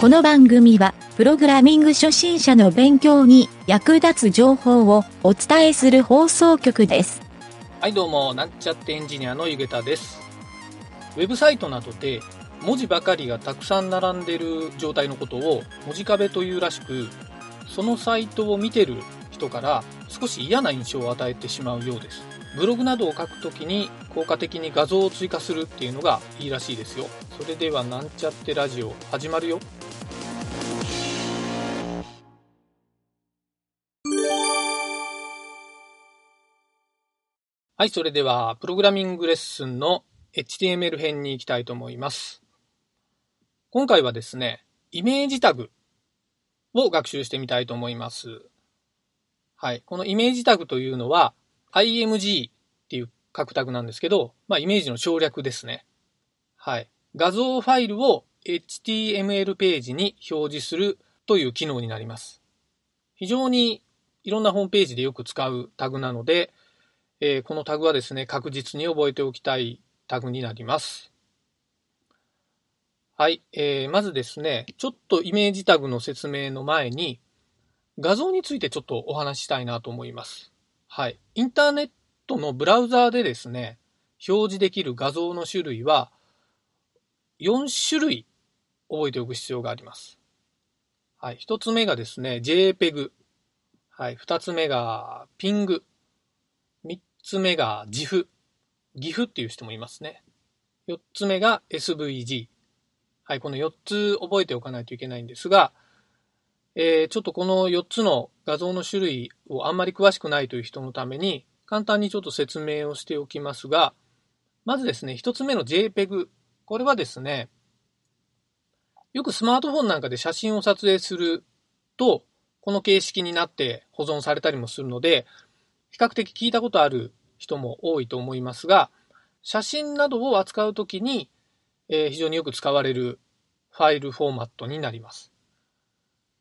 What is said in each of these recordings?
この番組は、プログラミング初心者の勉強に役立つ情報をお伝えする放送局です。はいどうも、なんちゃってエンジニアのゆげたです。ウェブサイトなどで文字ばかりがたくさん並んでる状態のことを文字壁というらしく、そのサイトを見てる人から少し嫌な印象を与えてしまうようです。ブログなどを書くときに効果的に画像を追加するっていうのがいいらしいですよ。それではなんちゃってラジオ始まるよ。はい、それでは、プログラミングレッスンの HTML 編に行きたいと思います。今回はですね、イメージタグを学習してみたいと思います。はい、このイメージタグというのは、img っていう書くタグなんですけど、まあ、イメージの省略ですね。はい。画像ファイルを HTML ページに表示するという機能になります。非常にいろんなホームページでよく使うタグなので、えーこのタグはですね、確実に覚えておきたいタグになります。はい、えーまずですね、ちょっとイメージタグの説明の前に、画像についてちょっとお話ししたいなと思います。はい。インターネットのブラウザーでですね、表示できる画像の種類は、4種類覚えておく必要があります。はい。一つ目がですね、JPEG。はい。二つ目が PING。つ目が GIF。GIF っていう人もいますね。四つ目が SVG。はい。この4つ覚えておかないといけないんですが、えーちょっとこの4つの画像の種類をあんまり詳しくないという人のために、簡単にちょっと説明をしておきますが、まずですね、一つ目の JPEG。これはですね、よくスマートフォンなんかで写真を撮影すると、この形式になって保存されたりもするので、比較的聞いたことある人も多いと思いますが、写真などを扱うときに、えー非常によく使われるファイルフォーマットになります。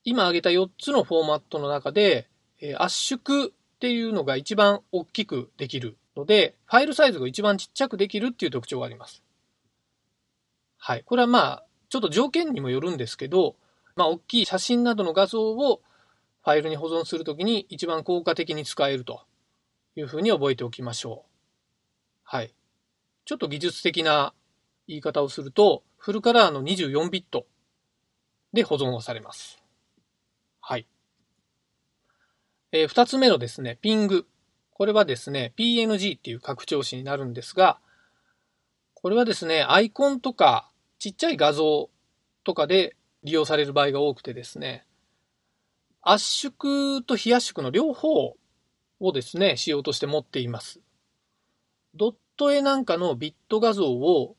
今挙げた4つのフォーマットの中で、えー圧縮っていうのが一番大きくできるので、ファイルサイズが一番ちっちゃくできるっていう特徴があります。はい。これはまあ、ちょっと条件にもよるんですけど、まあ、大きい写真などの画像をファイルに保存するときに一番効果的に使えるというふうに覚えておきましょう。はい。ちょっと技術的な言い方をすると、フルカラーの24ビットで保存をされます。はい。えー二つ目のですね、ピング。これはですね、PNG っていう拡張子になるんですが、これはですね、アイコンとかちっちゃい画像とかで利用される場合が多くてですね、圧縮と非圧縮の両方ををですね、仕様として持っています。ドット絵なんかのビット画像を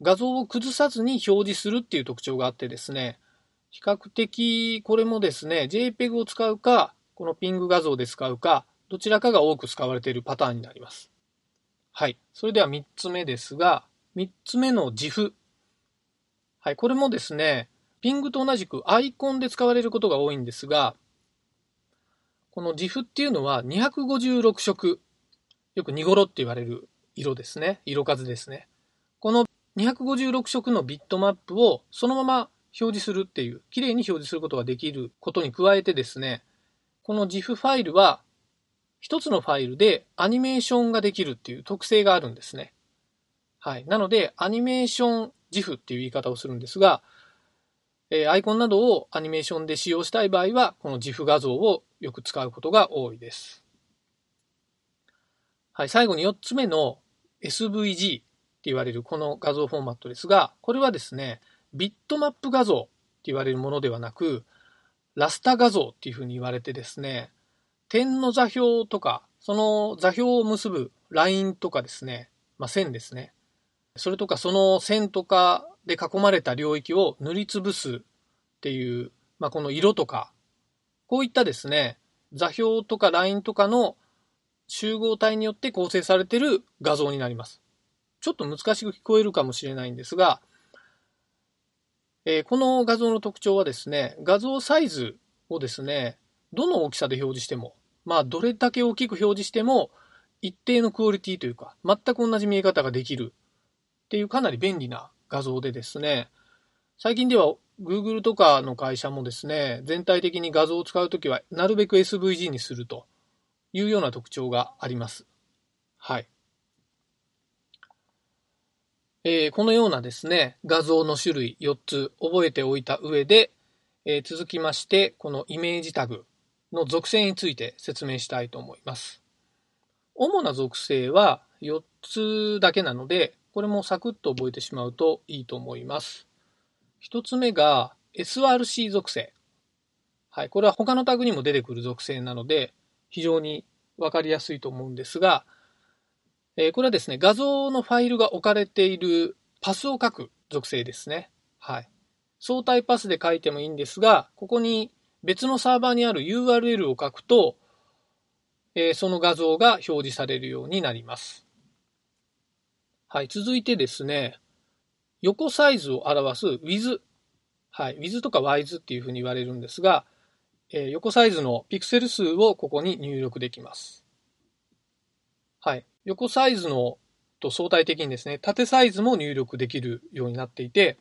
画像を崩さずに表示するっていう特徴があってですね、比較的これもですね、JPEG を使うか、このピング画像で使うか、どちらかが多く使われているパターンになります。はい。それでは3つ目ですが、3つ目の GIF。はい。これもですね、ピングと同じくアイコンで使われることが多いんですが、この GIF っていうのは256色。よくニゴロって言われる色ですね。色数ですね。この256色のビットマップをそのまま表示するっていう、綺麗に表示することができることに加えてですね、この GIF ファイルは一つのファイルでアニメーションができるっていう特性があるんですね。はい。なので、アニメーション GIF っていう言い方をするんですが、えーアイコンなどをアニメーションで使用したい場合は、この GIF 画像をよく使うことが多いです。はい。最後に4つ目の SVG って言われるこの画像フォーマットですが、これはですね、ビットマップ画像って言われるものではなく、ラスタ画像っていうふうに言われてですね、点の座標とか、その座標を結ぶラインとかですね、まあ、線ですね。それとかその線とかで囲まれた領域を塗りつぶすっていう、まあ、この色とか、こういったですね、座標とかラインとかの集合体によって構成されている画像になります。ちょっと難しく聞こえるかもしれないんですが、えーこの画像の特徴はですね、画像サイズをですね、どの大きさで表示しても、まあ、どれだけ大きく表示しても、一定のクオリティというか、全く同じ見え方ができるっていうかなり便利な画像でですね、最近では Google とかの会社もですね、全体的に画像を使うときは、なるべく SVG にするというような特徴があります。はい。えー、このようなですね、画像の種類4つ覚えておいた上で、えー、続きまして、このイメージタグの属性について説明したいと思います。主な属性は4つだけなので、これもサクッと覚えてしまうといいと思います。1つ目が SRC 属性。はい、これは他のタグにも出てくる属性なので、非常にわかりやすいと思うんですが、えー、これはですね、画像のファイルが置かれているパスを書く属性ですね。はい。相対パスで書いてもいいんですが、ここに別のサーバーにある URL を書くと、えー、その画像が表示されるようになります。はい。続いてですね、横サイズを表す with。はい。with とか wise っていうふうに言われるんですが、えー、横サイズのピクセル数をここに入力できます。はい。横サイズのと相対的にですね、縦サイズも入力できるようになっていて、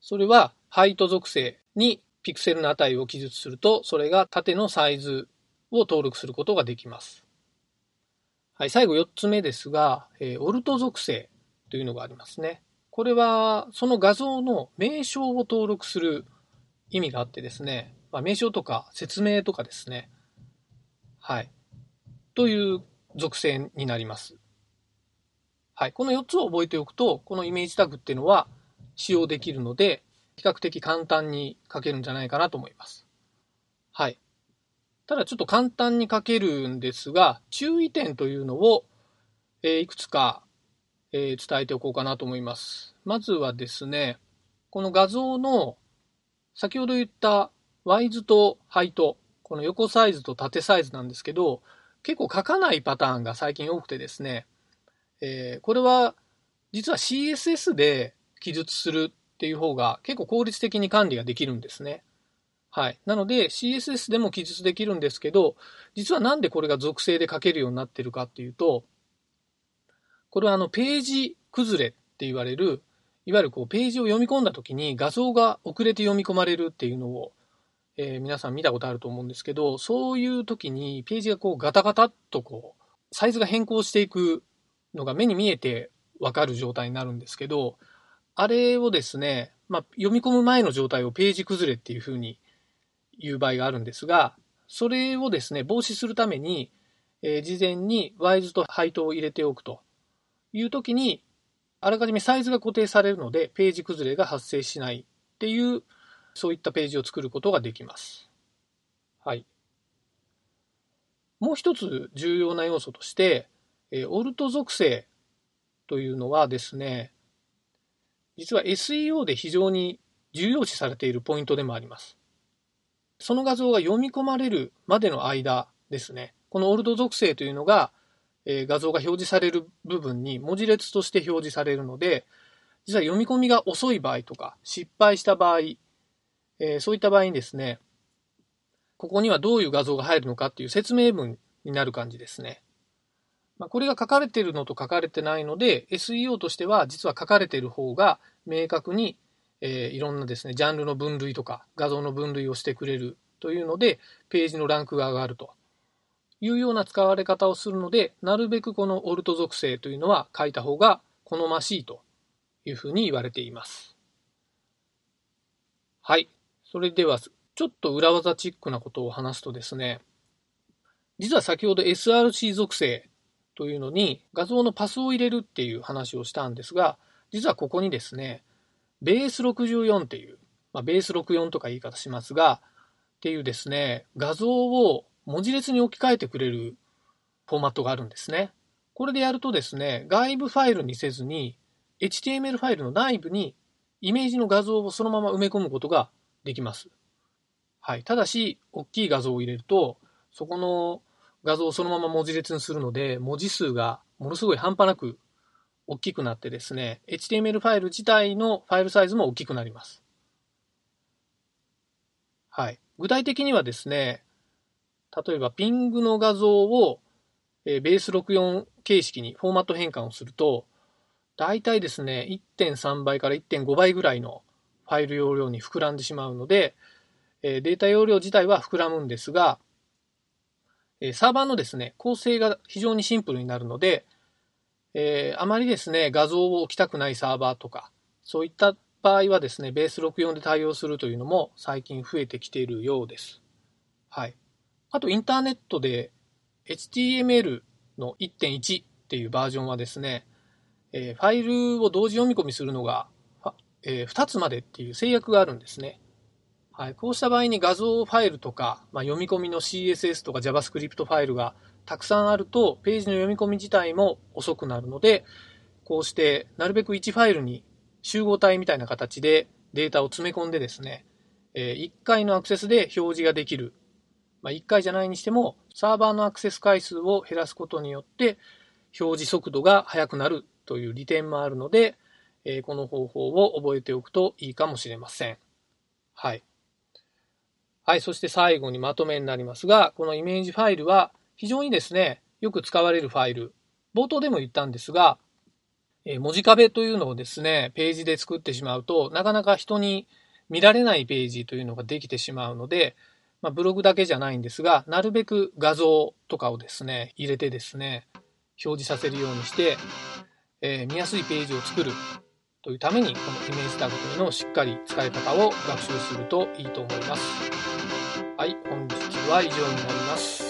それはハイト属性にピクセルの値を記述すると、それが縦のサイズを登録することができます。はい、最後4つ目ですが、えー、オルト属性というのがありますね。これは、その画像の名称を登録する意味があってですね、まあ、名称とか説明とかですね、はい、という属性になります。はい。この4つを覚えておくと、このイメージタグっていうのは使用できるので、比較的簡単に書けるんじゃないかなと思います。はい。ただちょっと簡単に書けるんですが、注意点というのを、えー、いくつか、えー、伝えておこうかなと思います。まずはですね、この画像の先ほど言ったワイズとハイト、この横サイズと縦サイズなんですけど、結構書かないパターンが最近多くてですね、えー、これは実は CSS で記述するっていう方が結構効率的に管理ができるんですね。はい。なので CSS でも記述できるんですけど、実はなんでこれが属性で書けるようになってるかっていうと、これはあのページ崩れって言われる、いわゆるこうページを読み込んだ時に画像が遅れて読み込まれるっていうのをえー、皆さん見たことあると思うんですけど、そういう時にページがこうガタガタっとこう、サイズが変更していくのが目に見えてわかる状態になるんですけど、あれをですね、まあ、読み込む前の状態をページ崩れっていうふうに言う場合があるんですが、それをですね、防止するために、えー、事前にワイズとハイトを入れておくという時に、あらかじめサイズが固定されるので、ページ崩れが発生しないっていうそういったページを作ることができます。はい。もう一つ重要な要素として、えオルト属性というのはですね、実は SEO で非常に重要視されているポイントでもあります。その画像が読み込まれるまでの間ですね、このオールト属性というのが、え画像が表示される部分に文字列として表示されるので、実は読み込みが遅い場合とか、失敗した場合、えー、そういった場合にですね、ここにはどういう画像が入るのかっていう説明文になる感じですね。まあ、これが書かれているのと書かれてないので、SEO としては実は書かれている方が明確に、えー、いろんなですね、ジャンルの分類とか画像の分類をしてくれるというので、ページのランクが上がるというような使われ方をするので、なるべくこのオルト属性というのは書いた方が好ましいというふうに言われています。はい。それでは、ちょっと裏技チックなことを話すとですね、実は先ほど SRC 属性というのに画像のパスを入れるっていう話をしたんですが、実はここにですね、ベース64っていう、まあ、ベース64とか言い方しますが、っていうですね、画像を文字列に置き換えてくれるフォーマットがあるんですね。これでやるとですね、外部ファイルにせずに、HTML ファイルの内部にイメージの画像をそのまま埋め込むことができます。はい。ただし、大きい画像を入れると、そこの画像をそのまま文字列にするので、文字数がものすごい半端なく大きくなってですね、HTML ファイル自体のファイルサイズも大きくなります。はい。具体的にはですね、例えばピングの画像をベース64形式にフォーマット変換をすると、大体ですね、1.3倍から1.5倍ぐらいのファイル容量に膨らんでしまうので、データ容量自体は膨らむんですが、サーバーのですね、構成が非常にシンプルになるので、えー、あまりですね、画像を置きたくないサーバーとか、そういった場合はですね、ベース64で対応するというのも最近増えてきているようです。はい。あと、インターネットで HTML の1.1っていうバージョンはですね、えー、ファイルを同時読み込みするのが、えー、2つまでっていう制約があるんですね。はい、こうした場合に画像ファイルとか、まあ、読み込みの CSS とか JavaScript ファイルがたくさんあると、ページの読み込み自体も遅くなるので、こうしてなるべく1ファイルに集合体みたいな形でデータを詰め込んでですね、え、1回のアクセスで表示ができる。まあ、1回じゃないにしても、サーバーのアクセス回数を減らすことによって、表示速度が速くなるという利点もあるので、え、この方法を覚えておくといいかもしれません。はい。はい、そして最後にまとめになりますが、このイメージファイルは非常にですね、よく使われるファイル。冒頭でも言ったんですが、え文字壁というのをですね、ページで作ってしまうと、なかなか人に見られないページというのができてしまうので、まあ、ブログだけじゃないんですが、なるべく画像とかをですね、入れてですね、表示させるようにして、えー、見やすいページを作るというために、このイメージタグというのをしっかり使い方を学習するといいと思います。はい、本日は以上になります。